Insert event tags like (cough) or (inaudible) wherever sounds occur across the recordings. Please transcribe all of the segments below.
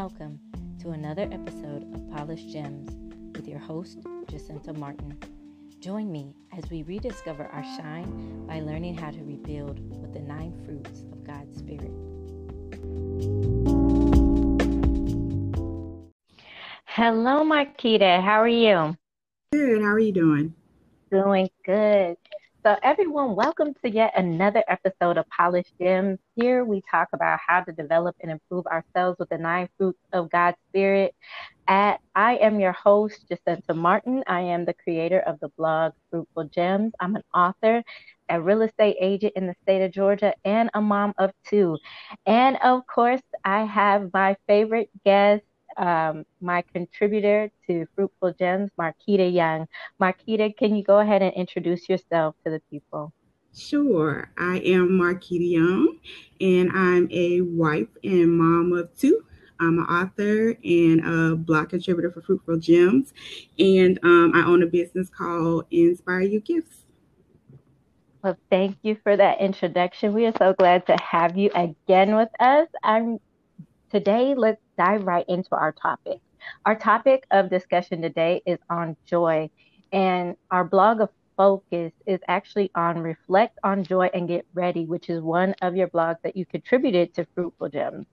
Welcome to another episode of Polished Gems with your host, Jacinta Martin. Join me as we rediscover our shine by learning how to rebuild with the nine fruits of God's Spirit. Hello, Marquita. How are you? Good. How are you doing? Doing good. So, everyone, welcome to yet another episode of Polished Gems. Here we talk about how to develop and improve ourselves with the nine fruits of God's Spirit. At I am your host, Jacinta Martin. I am the creator of the blog Fruitful Gems. I'm an author, a real estate agent in the state of Georgia, and a mom of two. And of course, I have my favorite guest, um, my contributor to Fruitful Gems, Marquita Young. Marquita, can you go ahead and introduce yourself to the people? Sure. I am Marquita Young, and I'm a wife and mom of two. I'm an author and a blog contributor for Fruitful Gems, and um, I own a business called Inspire You Gifts. Well, thank you for that introduction. We are so glad to have you again with us. I'm today. Let's dive right into our topic. Our topic of discussion today is on joy, and our blog of focus is actually on reflect on joy and get ready, which is one of your blogs that you contributed to Fruitful Gems.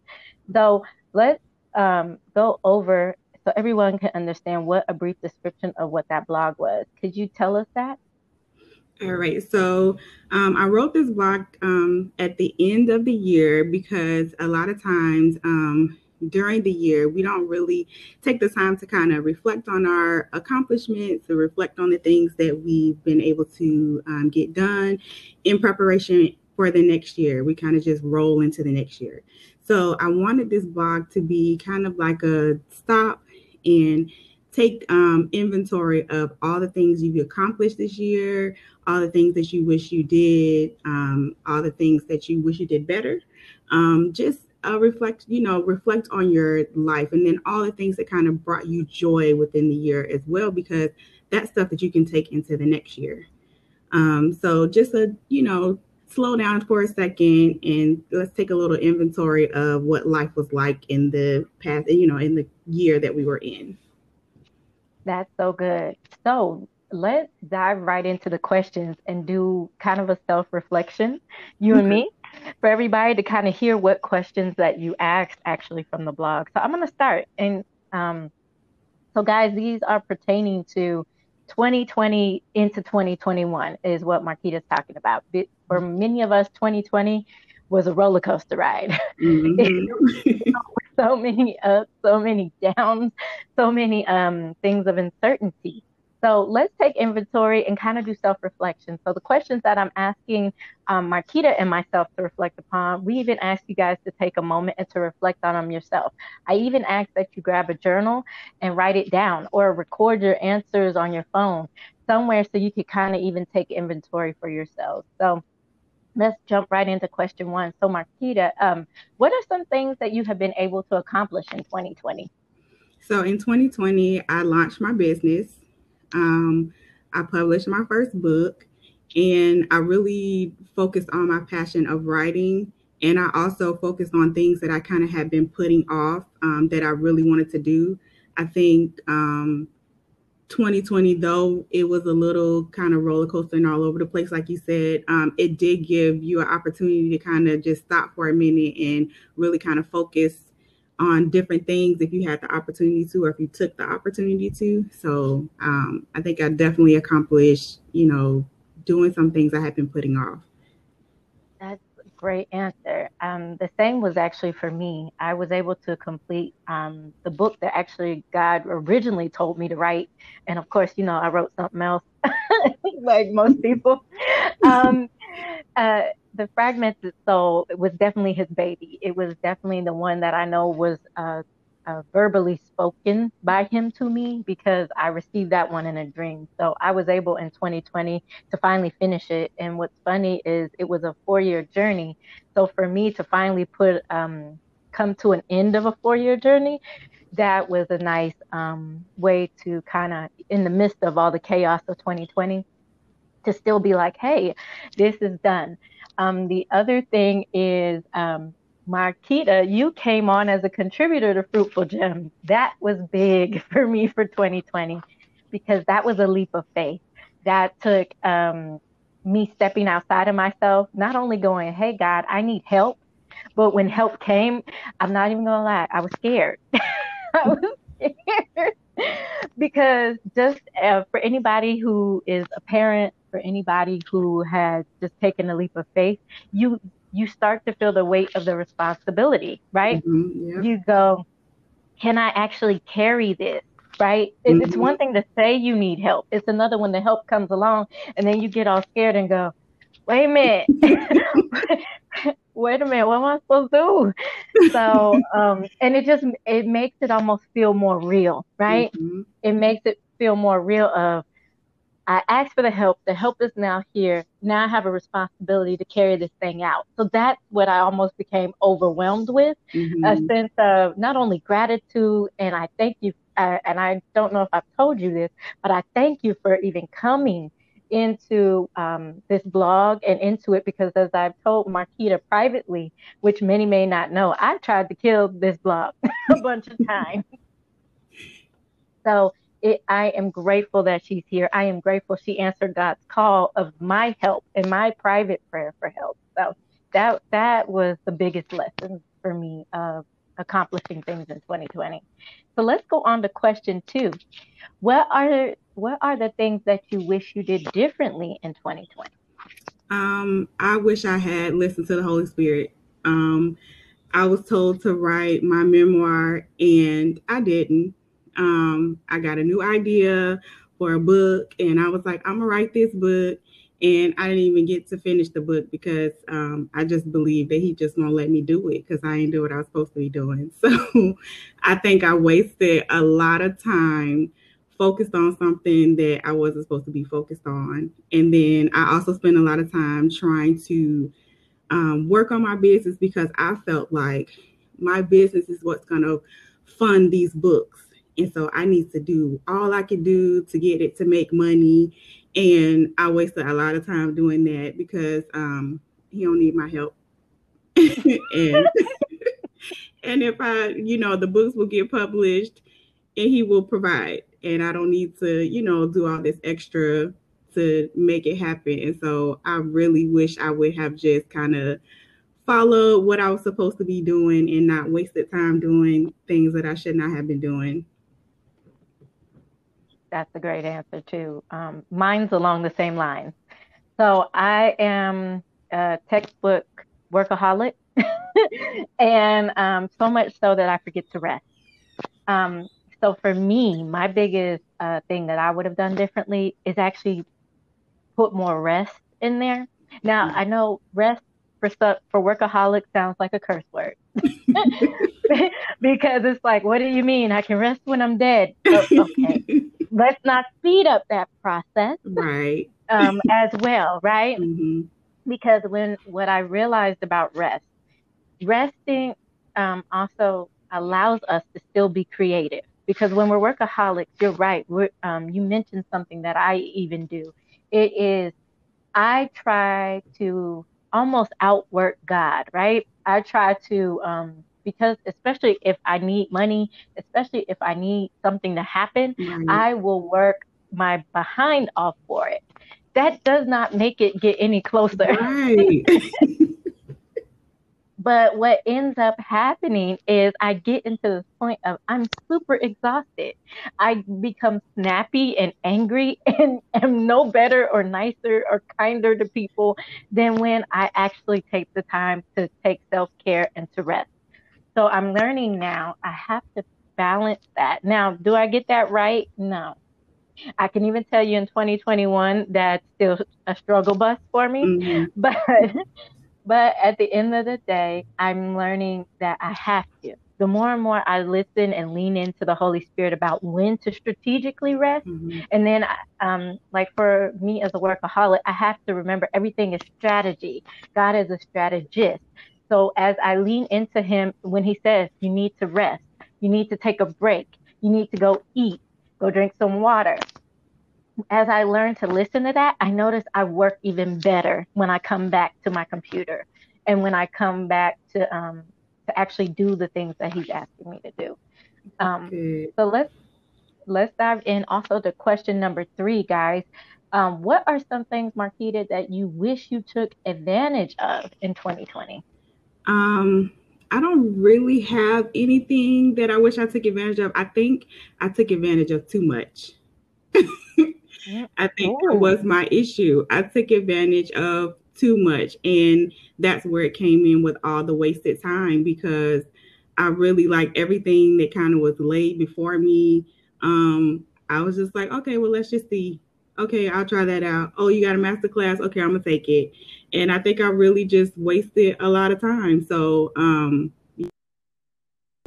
So let's um, go over so everyone can understand what a brief description of what that blog was. Could you tell us that? All right. So um, I wrote this blog um, at the end of the year because a lot of times um, during the year, we don't really take the time to kind of reflect on our accomplishments or reflect on the things that we've been able to um, get done in preparation for the next year. We kind of just roll into the next year. So I wanted this blog to be kind of like a stop and take um, inventory of all the things you've accomplished this year, all the things that you wish you did, um, all the things that you wish you did better. Um, just uh, reflect, you know, reflect on your life and then all the things that kind of brought you joy within the year as well, because that's stuff that you can take into the next year. Um, so just a, you know, slow down for a second and let's take a little inventory of what life was like in the past, you know, in the year that we were in. That's so good. So let's dive right into the questions and do kind of a self reflection, you and me (laughs) for everybody to kind of hear what questions that you asked actually from the blog. So I'm going to start. And um, so, guys, these are pertaining to 2020 into 2021 is what Marquita's talking about. For many of us, 2020 was a roller coaster ride. Mm-hmm. (laughs) so many ups, so many downs, so many um, things of uncertainty. So let's take inventory and kind of do self reflection. So, the questions that I'm asking um, Marquita and myself to reflect upon, we even ask you guys to take a moment and to reflect on them yourself. I even ask that you grab a journal and write it down or record your answers on your phone somewhere so you could kind of even take inventory for yourselves. So, let's jump right into question one. So, Marquita, um, what are some things that you have been able to accomplish in 2020? So, in 2020, I launched my business. Um, I published my first book and I really focused on my passion of writing. And I also focused on things that I kind of had been putting off um, that I really wanted to do. I think um, 2020, though it was a little kind of roller coaster and all over the place, like you said, um, it did give you an opportunity to kind of just stop for a minute and really kind of focus on different things if you had the opportunity to or if you took the opportunity to. So um, I think I definitely accomplished, you know, doing some things I had been putting off. That's a great answer. Um, the same was actually for me. I was able to complete um, the book that actually God originally told me to write. And of course, you know, I wrote something else, (laughs) like most people. (laughs) Um, uh, the fragmented soul was definitely his baby. It was definitely the one that I know was uh, uh, verbally spoken by him to me because I received that one in a dream. So I was able in 2020 to finally finish it. And what's funny is it was a four year journey. So for me to finally put, um, come to an end of a four year journey, that was a nice um, way to kind of, in the midst of all the chaos of 2020, to still be like, hey, this is done. Um, the other thing is um, Marquita, you came on as a contributor to Fruitful Gems. That was big (laughs) for me for 2020 because that was a leap of faith. That took um, me stepping outside of myself, not only going, Hey, God, I need help. But when help came, I'm not even going to lie, I was scared. (laughs) I was scared (laughs) because just uh, for anybody who is a parent, for anybody who has just taken a leap of faith, you you start to feel the weight of the responsibility, right? Mm-hmm, yeah. You go, can I actually carry this? Right? Mm-hmm. It's one thing to say you need help. It's another when the help comes along and then you get all scared and go, wait a minute. (laughs) wait a minute, what am I supposed to do? So, um, and it just, it makes it almost feel more real, right? Mm-hmm. It makes it feel more real of, I asked for the help. The help is now here. Now I have a responsibility to carry this thing out. So that's what I almost became overwhelmed with mm-hmm. a sense of not only gratitude, and I thank you. Uh, and I don't know if I've told you this, but I thank you for even coming into um, this blog and into it because, as I've told Marquita privately, which many may not know, I tried to kill this blog (laughs) a bunch of (laughs) times. so it, I am grateful that she's here. I am grateful she answered God's call of my help and my private prayer for help. So that that was the biggest lesson for me of accomplishing things in 2020. So let's go on to question two. What are what are the things that you wish you did differently in 2020? Um, I wish I had listened to the Holy Spirit. Um, I was told to write my memoir, and I didn't. Um, I got a new idea for a book, and I was like, I'm gonna write this book. And I didn't even get to finish the book because um, I just believed that he just won't let me do it because I didn't do what I was supposed to be doing. (laughs) So I think I wasted a lot of time focused on something that I wasn't supposed to be focused on. And then I also spent a lot of time trying to um, work on my business because I felt like my business is what's going to fund these books. And so I need to do all I can do to get it to make money. And I wasted a lot of time doing that because um, he don't need my help. (laughs) and (laughs) and if I, you know, the books will get published and he will provide. And I don't need to, you know, do all this extra to make it happen. And so I really wish I would have just kind of followed what I was supposed to be doing and not wasted time doing things that I should not have been doing that's a great answer too. Um, mine's along the same lines. So I am a textbook workaholic, (laughs) and um, so much so that I forget to rest. Um, so for me, my biggest uh, thing that I would have done differently is actually put more rest in there. Now I know rest for for workaholic sounds like a curse word (laughs) because it's like, what do you mean? I can rest when I'm dead. Oh, okay, (laughs) let's not speed up that process, right? Um, as well, right? (laughs) Mm-hmm. Because when what I realized about rest, resting um, also allows us to still be creative. Because when we're workaholics, you're right. We're, um, you mentioned something that I even do. It is I try to almost outwork God, right? I try to um, because especially if I need money, especially if I need something to happen, mm-hmm. I will work my behind off for it. That does not make it get any closer. Right. (laughs) but what ends up happening is I get into this point of I'm super exhausted. I become snappy and angry (laughs) and am no better or nicer or kinder to people than when I actually take the time to take self care and to rest. So I'm learning now I have to balance that. Now, do I get that right? No. I can even tell you in 2021 that's still a struggle bus for me. Mm-hmm. (laughs) But but at the end of the day, I'm learning that I have to. The more and more I listen and lean into the Holy Spirit about when to strategically rest, mm-hmm. and then um, like for me as a workaholic, I have to remember everything is strategy. God is a strategist. So as I lean into him, when he says, you need to rest, you need to take a break, you need to go eat, go drink some water. As I learn to listen to that, I notice I work even better when I come back to my computer and when I come back to um, to actually do the things that He's asking me to do. Um, so let's let's dive in also to question number three, guys. Um, what are some things, Marquita, that you wish you took advantage of in 2020? Um, I don't really have anything that I wish I took advantage of. I think I took advantage of too much. (laughs) I think Ooh. that was my issue. I took advantage of too much. And that's where it came in with all the wasted time because I really like everything that kind of was laid before me. Um, I was just like, okay, well, let's just see. Okay, I'll try that out. Oh, you got a master class? Okay, I'm gonna take it. And I think I really just wasted a lot of time. So, um,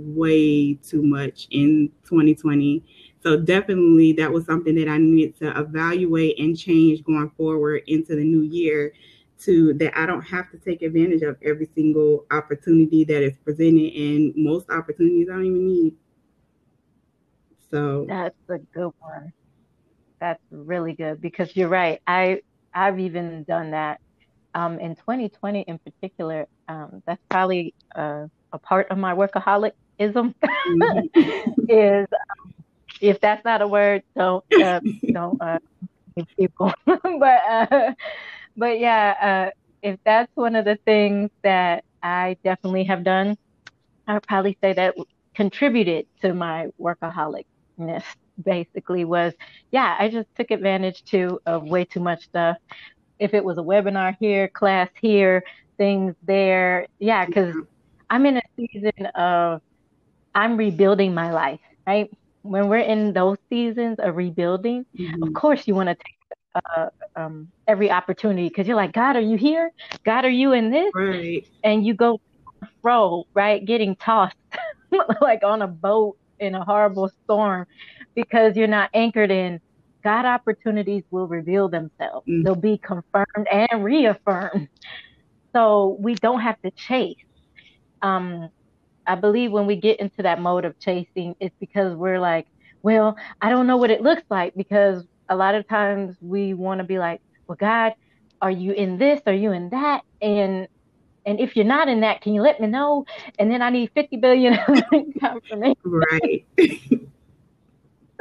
way too much in 2020. So definitely that was something that I needed to evaluate and change going forward into the new year to that I don't have to take advantage of every single opportunity that is presented and most opportunities I don't even need. So that's a good one. That's really good because you're right. I I've even done that um, in 2020 in particular. Um, that's probably uh, a part of my workaholicism mm-hmm. (laughs) is um, if that's not a word, don't uh, (laughs) don't uh, keep going. (laughs) but uh, but yeah, uh, if that's one of the things that I definitely have done, I would probably say that contributed to my workaholicness. Basically, was yeah, I just took advantage too of way too much stuff. If it was a webinar here, class here, things there, yeah, because I'm in a season of I'm rebuilding my life, right? When we're in those seasons of rebuilding, mm-hmm. of course you want to take uh, um, every opportunity because you're like, God, are you here? God, are you in this? Right. And you go roll, right? Getting tossed (laughs) like on a boat in a horrible storm because you're not anchored in God opportunities will reveal themselves. Mm. They'll be confirmed and reaffirmed. So we don't have to chase. Um, I believe when we get into that mode of chasing, it's because we're like, well, I don't know what it looks like because a lot of times we want to be like, well, God, are you in this? Are you in that? And and if you're not in that, can you let me know? And then I need 50 billion (laughs) confirmation. Right. (laughs)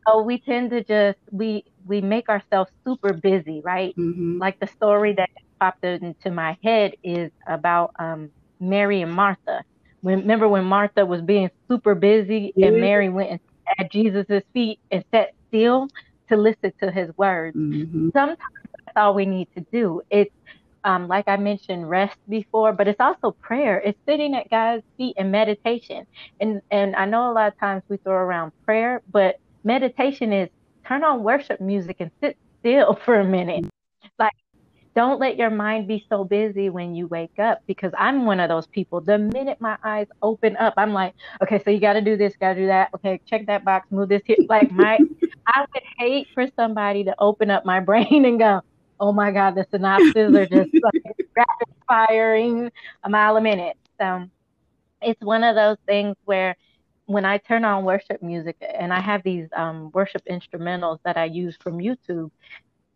so we tend to just we we make ourselves super busy, right? Mm-hmm. Like the story that popped into my head is about um, Mary and Martha. Remember when Martha was being super busy and Mary went and at Jesus' feet and sat still? to listen to his words. Mm-hmm. Sometimes that's all we need to do. It's um, like I mentioned, rest before, but it's also prayer. It's sitting at God's feet and meditation. And and I know a lot of times we throw around prayer, but meditation is turn on worship music and sit still (laughs) for a minute. Don't let your mind be so busy when you wake up because I'm one of those people. The minute my eyes open up, I'm like, okay, so you got to do this, got to do that. Okay, check that box, move this here. Like my, I would hate for somebody to open up my (laughs) brain and go, oh my God, the synopses are just like (laughs) rapid firing a mile a minute. So it's one of those things where when I turn on worship music and I have these um, worship instrumentals that I use from YouTube,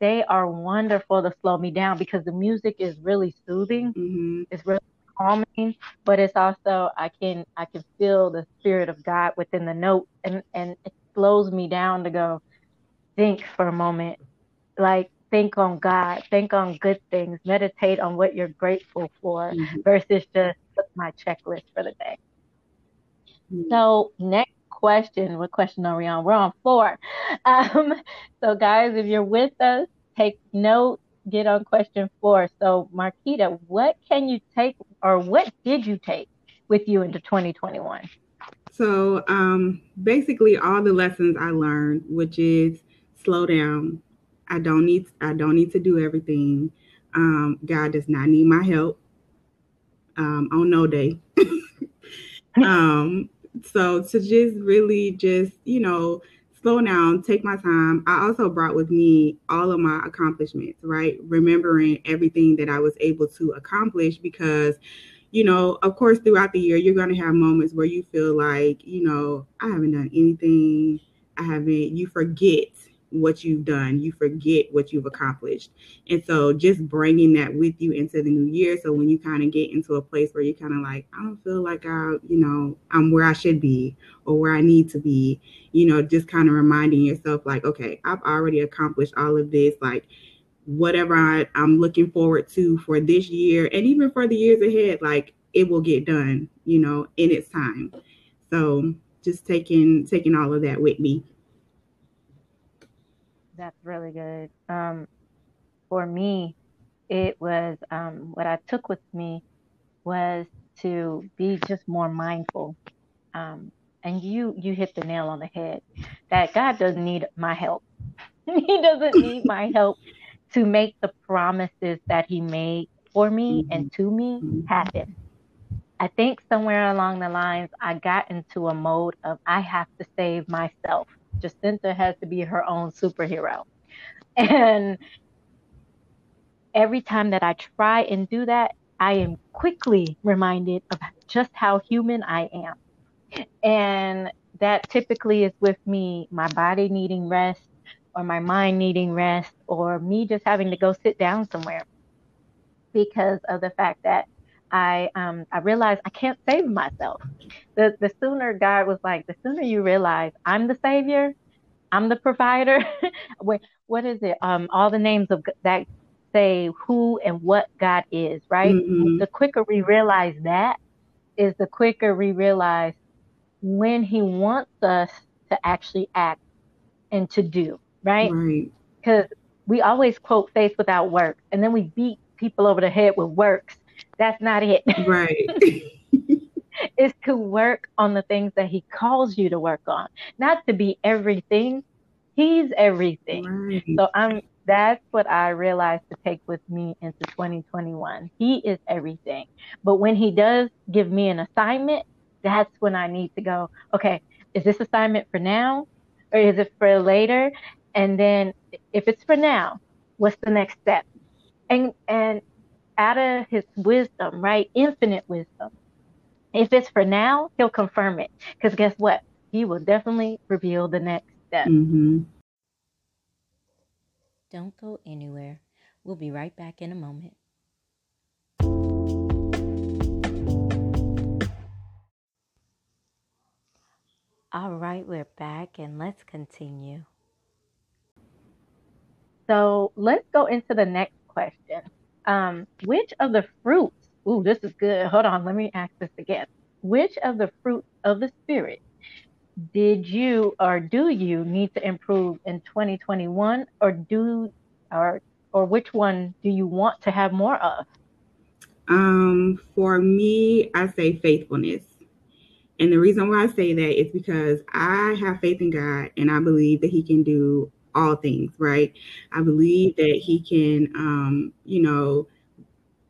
they are wonderful to slow me down because the music is really soothing. Mm-hmm. It's really calming, but it's also I can I can feel the spirit of God within the note and and it slows me down to go think for a moment. Like think on God, think on good things, meditate on what you're grateful for mm-hmm. versus just my checklist for the day. Mm-hmm. So next question. What question are we on? We're on four. (laughs) Um, so, guys, if you're with us, take note, get on question four. So, Marquita, what can you take or what did you take with you into 2021? So, um, basically, all the lessons I learned, which is slow down. I don't need I don't need to do everything. Um, God does not need my help um, on no day. (laughs) um, so to just really just you know slow down, take my time. I also brought with me all of my accomplishments, right? Remembering everything that I was able to accomplish because, you know, of course, throughout the year, you're going to have moments where you feel like, you know, I haven't done anything. I haven't, you forget what you've done. You forget what you've accomplished. And so just bringing that with you into the new year. So when you kind of get into a place where you're kind of like, I don't feel like I, you know, I'm where I should be or where I need to be, you know, just kind of reminding yourself like, okay, I've already accomplished all of this. Like, whatever I, I'm looking forward to for this year and even for the years ahead, like it will get done, you know, in its time. So just taking taking all of that with me. That's really good. Um, for me, it was um, what I took with me was to be just more mindful. Um, and you you hit the nail on the head that God doesn't need my help. (laughs) he doesn't need (laughs) my help to make the promises that He made for me mm-hmm. and to me mm-hmm. happen. I think somewhere along the lines, I got into a mode of I have to save myself. Jacinta has to be her own superhero. And every time that I try and do that, I am quickly reminded of just how human I am. And that typically is with me, my body needing rest, or my mind needing rest, or me just having to go sit down somewhere because of the fact that I um, I realized I can't save myself. The the sooner God was like, the sooner you realize I'm the savior, I'm the provider. (laughs) what what is it? Um, all the names of that say who and what God is, right? Mm-hmm. The quicker we realize that is the quicker we realize when He wants us to actually act and to do, right? Because right. we always quote faith without work, and then we beat people over the head with works that's not it. Right. (laughs) (laughs) is to work on the things that he calls you to work on, not to be everything. He's everything. Right. So I'm that's what I realized to take with me into 2021. He is everything. But when he does give me an assignment, that's when I need to go, okay, is this assignment for now or is it for later? And then if it's for now, what's the next step? And and out of his wisdom, right? Infinite wisdom. If it's for now, he'll confirm it. Because guess what? He will definitely reveal the next step. Mm-hmm. Don't go anywhere. We'll be right back in a moment. All right, we're back and let's continue. So let's go into the next question. Um, which of the fruits, ooh, this is good. Hold on, let me ask this again. Which of the fruits of the Spirit did you or do you need to improve in 2021 or do or or which one do you want to have more of? Um, for me, I say faithfulness. And the reason why I say that is because I have faith in God and I believe that He can do all things, right? I believe that he can, um, you know,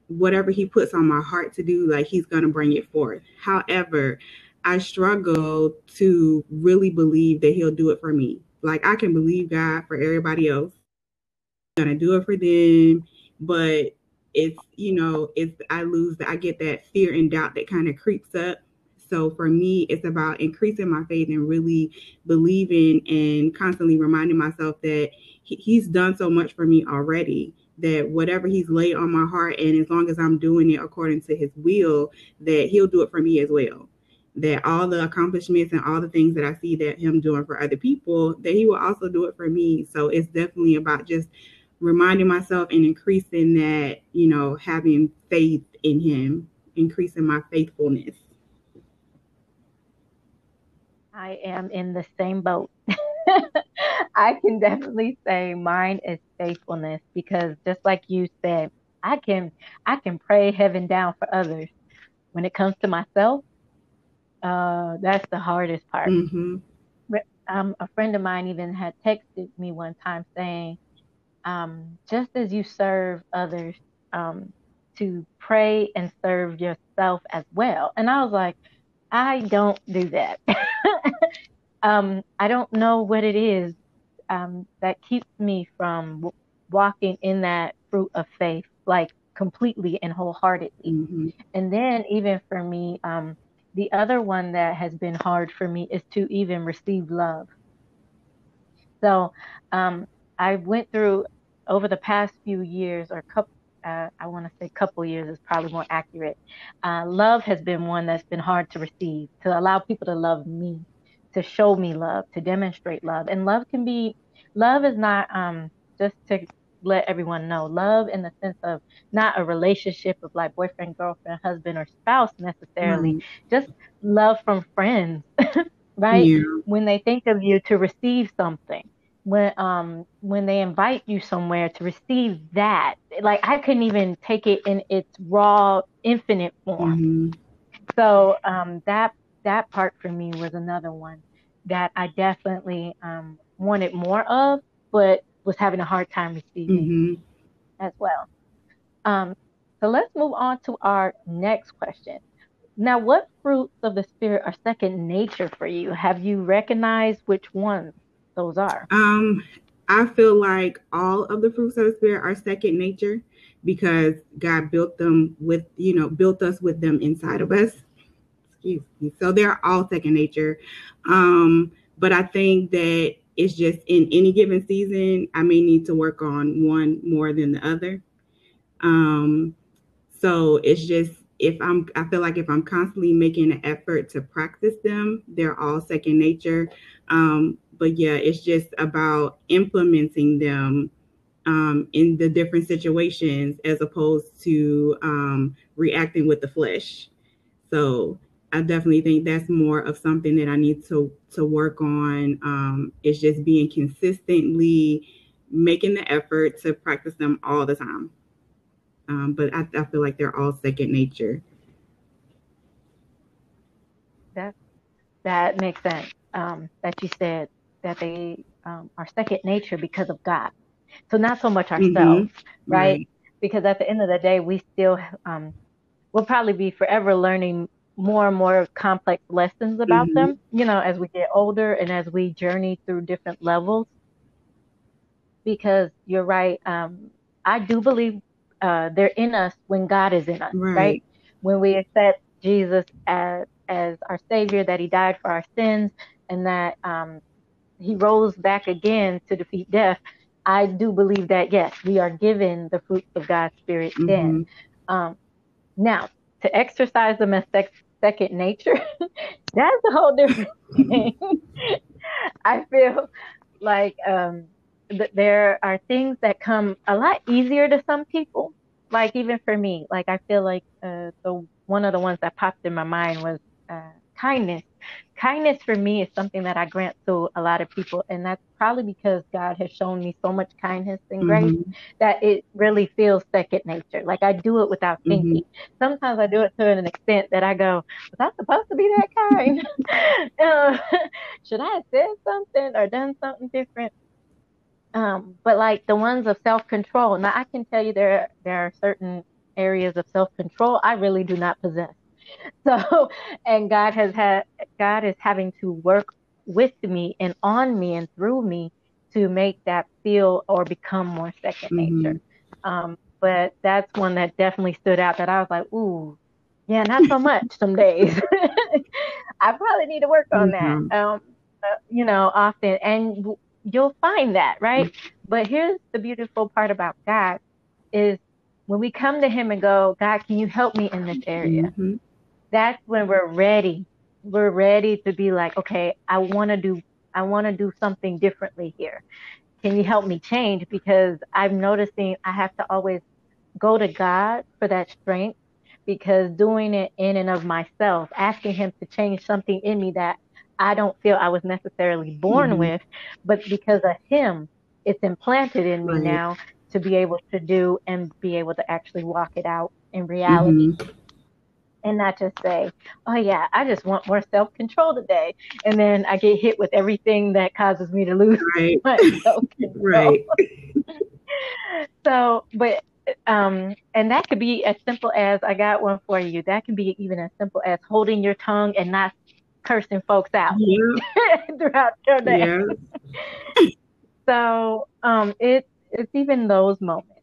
whatever he puts on my heart to do, like he's going to bring it forth. However, I struggle to really believe that he'll do it for me. Like I can believe God for everybody else, I'm gonna do it for them, but it's you know it's I lose I get that fear and doubt that kind of creeps up so for me, it's about increasing my faith and really believing and constantly reminding myself that he, he's done so much for me already that whatever he's laid on my heart and as long as I'm doing it according to his will, that he'll do it for me as well. That all the accomplishments and all the things that I see that him doing for other people, that he will also do it for me. So it's definitely about just reminding myself and increasing that, you know, having faith in him, increasing my faithfulness. I am in the same boat. (laughs) I can definitely say mine is faithfulness because just like you said, I can I can pray heaven down for others. When it comes to myself, uh, that's the hardest part. Mm-hmm. Um, a friend of mine even had texted me one time saying, um, just as you serve others, um, to pray and serve yourself as well. And I was like, I don't do that. (laughs) um, I don't know what it is um, that keeps me from w- walking in that fruit of faith, like completely and wholeheartedly. Mm-hmm. And then, even for me, um, the other one that has been hard for me is to even receive love. So um, I went through over the past few years, or couple, uh, I want to say a couple years is probably more accurate. Uh, love has been one that's been hard to receive, to allow people to love me, to show me love, to demonstrate love. And love can be, love is not um, just to let everyone know love in the sense of not a relationship of like boyfriend, girlfriend, husband, or spouse necessarily, mm. just love from friends, (laughs) right? Yeah. When they think of you to receive something, when um when they invite you somewhere to receive that, like I couldn't even take it in its raw, infinite form. Mm-hmm. So um, that that part for me was another one that I definitely um, wanted more of, but was having a hard time receiving mm-hmm. as well. Um, so let's move on to our next question. Now, what fruits of the spirit are second nature for you? Have you recognized which ones those are? Um, I feel like all of the fruits of the spirit are second nature because God built them with, you know, built us with them inside of us. Excuse me. So they're all second nature. Um, but I think that it's just in any given season, I may need to work on one more than the other. Um, so it's just if I'm, I feel like if I'm constantly making an effort to practice them, they're all second nature. Um, but yeah, it's just about implementing them um, in the different situations as opposed to um, reacting with the flesh. So I definitely think that's more of something that I need to to work on. Um, it's just being consistently making the effort to practice them all the time. Um, but I, I feel like they're all second nature. That that makes sense. Um, that you said that they um, are second nature because of God. So not so much mm-hmm. ourselves, mm-hmm. right? right? Because at the end of the day, we still um, will probably be forever learning more and more complex lessons about mm-hmm. them, you know, as we get older and as we journey through different levels. Because you're right. Um, I do believe uh, they're in us when God is in us, right? right? When we accept Jesus as as our Savior, that He died for our sins, and that um, He rose back again to defeat death. I do believe that yes, we are given the fruits of God's Spirit. Mm-hmm. Then, um, now to exercise them as sex, second nature, (laughs) that's a whole different (laughs) thing. I feel like um, th- there are things that come a lot easier to some people. Like even for me, like I feel like uh, the one of the ones that popped in my mind was uh, kindness kindness for me is something that I grant to a lot of people, and that's probably because God has shown me so much kindness and grace mm-hmm. that it really feels second nature. Like I do it without mm-hmm. thinking. Mm-hmm. Sometimes I do it to an extent that I go, "Was I supposed to be that kind? uh, (laughs) (laughs) should I have said something or done something different?" Um, but like the ones of self control, now I can tell you there there are certain areas of self control I really do not possess. (laughs) So, and God has had, God is having to work with me and on me and through me to make that feel or become more 2nd mm-hmm. nature. Um, but that's one that definitely stood out that I was like, ooh, yeah, not so much some days. (laughs) I probably need to work on mm-hmm. that. Um, uh, you know, often, and you'll find that, right? But here's the beautiful part about God is when we come to Him and go, God, can you help me in this area? Mm-hmm that's when we're ready. We're ready to be like, okay, I want to do, I want to do something differently here. Can you help me change? Because I'm noticing I have to always go to God for that strength because doing it in and of myself, asking Him to change something in me that I don't feel I was necessarily born mm-hmm. with, but because of Him, it's implanted in me right. now to be able to do and be able to actually walk it out in reality. Mm-hmm and not just say, oh, yeah, I just want more self control today. And then I get hit with everything that causes me to lose (laughs) right. my self control. right. (laughs) so, but, um, and that could be as simple as I got one for you. That can be even as simple as holding your tongue and not cursing folks out yeah. (laughs) throughout your day. Yeah. so, um, it, it's even those moments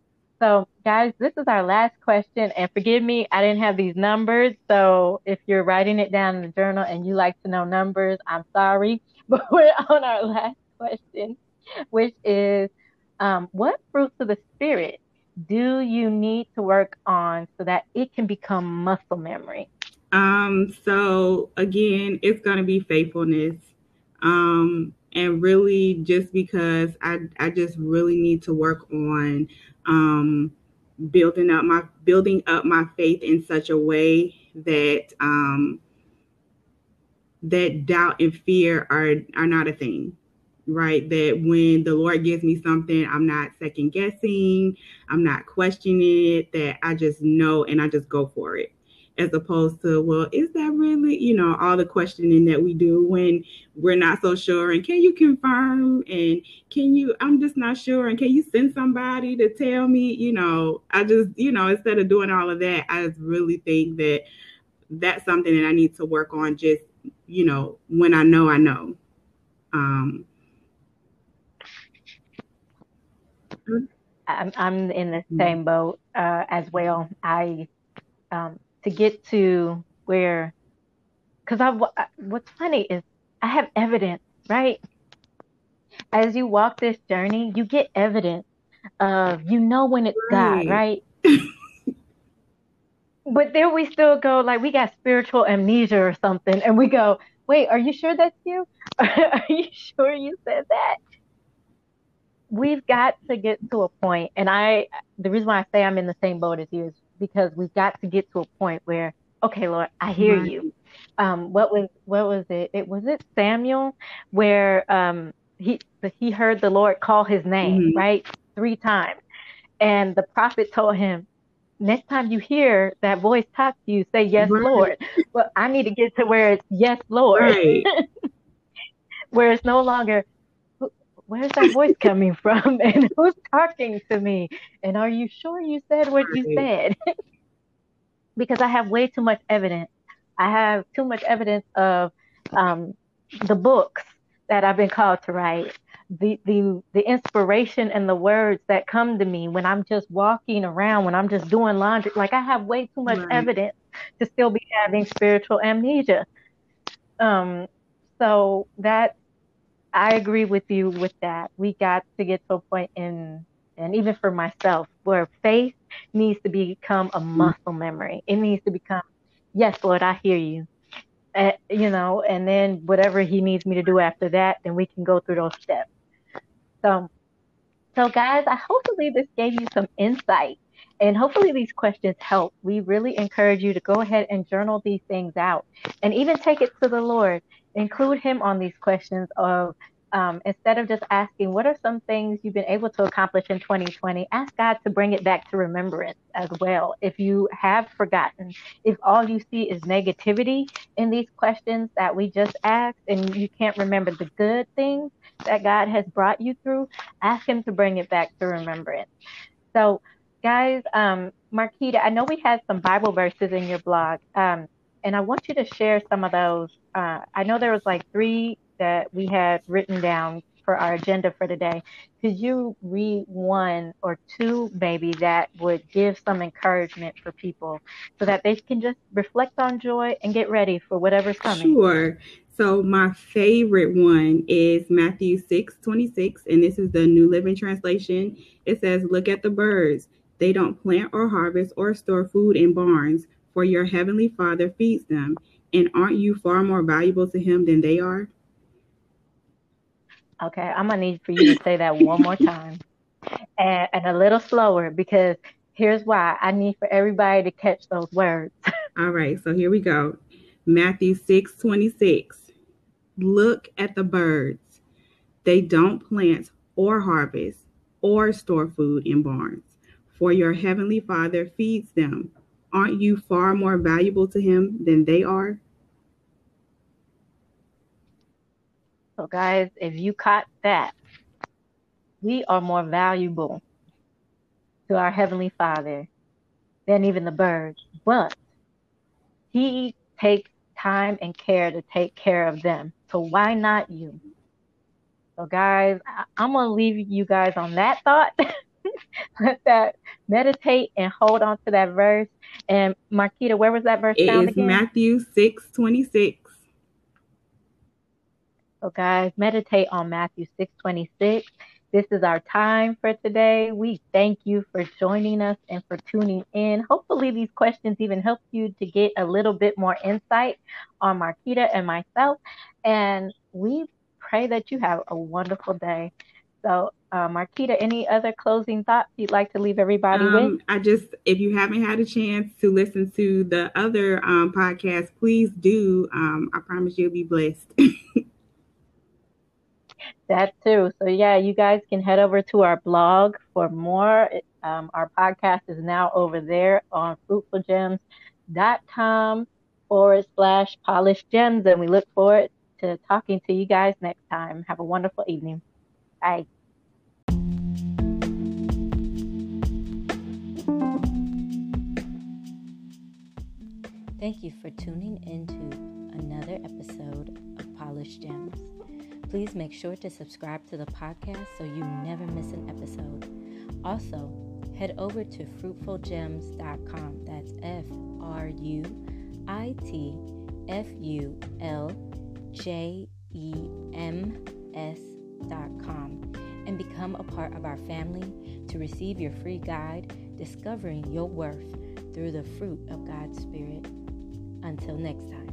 so, guys, this is our last question. And forgive me, I didn't have these numbers. So, if you're writing it down in the journal and you like to know numbers, I'm sorry. (laughs) But we're on our last question. which is um, what fruits of the spirit do you need to work on so that it can become muscle memory? Um, so again, it's gonna be faithfulness. Um, and really just because I I just really need to work on um building up my building up my faith in such a way that um that doubt and fear are are not a thing right? That when the lord gives me something i'm not second guessing i'm not questioning it that i just know and i just go for it as opposed to well is that really you know all the questioning that we do when we're not so sure and can you confirm and can you i'm just not sure and can you send somebody to tell me you know i just you know instead of doing all of that i just really think that that's something that i need to work on just you know when i know i know um I'm, I'm in the same boat uh, as well. I um, to get to where, because I what's funny is I have evidence, right? As you walk this journey, you get evidence of you know when it's right. God, right? (laughs) but there we still go like we got spiritual amnesia or something, and we go, wait, are you sure that's you? (laughs) are you sure you said that? we've got to get to a point, and I, the reason why I say I'm in the same boat as you is because we've got to get to a point where, okay, Lord, I hear right. you. Um, what was what was it? It was it Samuel where um, he he heard the Lord call his name mm-hmm. right three times, and the prophet told him, next time you hear that voice talk to you, say yes, right. Lord. Well, I need to get to where it's yes, Lord. Right. (laughs) where it's no longer where's that voice coming from? (laughs) And who's talking to me? And are you sure you said what you said? (laughs) Because i have way too much evidence. I have too much evidence of um, the books that i've been called to write. The, the the inspiration and the words that come to me when i'm just walking around when i'm just doing laundry. Like i have way too much right. evidence to still be having spiritual amnesia. Um so that I agree with you with that. We got to get to a point in, and even for myself, where faith needs to become a muscle memory. It needs to become, yes, Lord, I hear you. Uh, you know, and then whatever He needs me to do after that, then we can go through those steps. So, so guys, I hopefully this gave you some insight and hopefully these questions help. We really encourage you to go ahead and journal these things out and even take it to the Lord include him on these questions of um, instead of just asking what are some things you've been able to accomplish in 2020 ask god to bring it back to remembrance as well. If you have forgotten if all you see is negativity in these questions that we just asked and you can't remember the good things that god has brought you through ask him to bring it back to remembrance. So guys um marquita i know we had some bible verses in your blog. Um, and I want you to share some of those. Uh, I know there was like three that we had written down for our agenda for today. Could you read one or two maybe that would give some encouragement for people so that they can just reflect on joy and get ready for whatever's coming? Sure. So my favorite one is Matthew 6, 26, and this is the New Living Translation. It says, Look at the birds. They don't plant or harvest or store food in barns for your heavenly Father feeds them. And aren't you far more valuable to him than they are? Okay, I'm gonna need for you to say that one more time and, and a little slower because here's why I need for everybody to catch those words. (laughs) All right, so here we go. Matthew 6 26. Look at the birds. They don't plant or harvest or store food in barns, for your heavenly Father feeds them aren't you far more valuable to him than they are? So, guys, if you caught that, we are more valuable to our Heavenly Father than even the birds. But He takes time and care to take care of them. So, why not you? So, guys, I'm going to leave you guys on that thought. (laughs) Let (laughs) that meditate and hold on to that verse. And Marquita, where was that verse it is again? Matthew 6 26. So, guys, meditate on Matthew 6 26. This is our time for today. We thank you for joining us and for tuning in. Hopefully, these questions even help you to get a little bit more insight on Marquita and myself. And we pray that you have a wonderful day. So, uh, Marquita, any other closing thoughts you'd like to leave everybody um, with? I just, if you haven't had a chance to listen to the other um, podcast, please do. Um, I promise you'll be blessed. (laughs) That too. So yeah, you guys can head over to our blog for more. Um, our podcast is now over there on fruitfulgems.com forward slash polished gems. And we look forward to talking to you guys next time. Have a wonderful evening. Bye. Thank you for tuning into another episode of Polished Gems. Please make sure to subscribe to the podcast so you never miss an episode. Also, head over to fruitfulgems.com. That's F R U I T F U L J E M And become a part of our family to receive your free guide, Discovering Your Worth through the Fruit of God's Spirit. Until next time.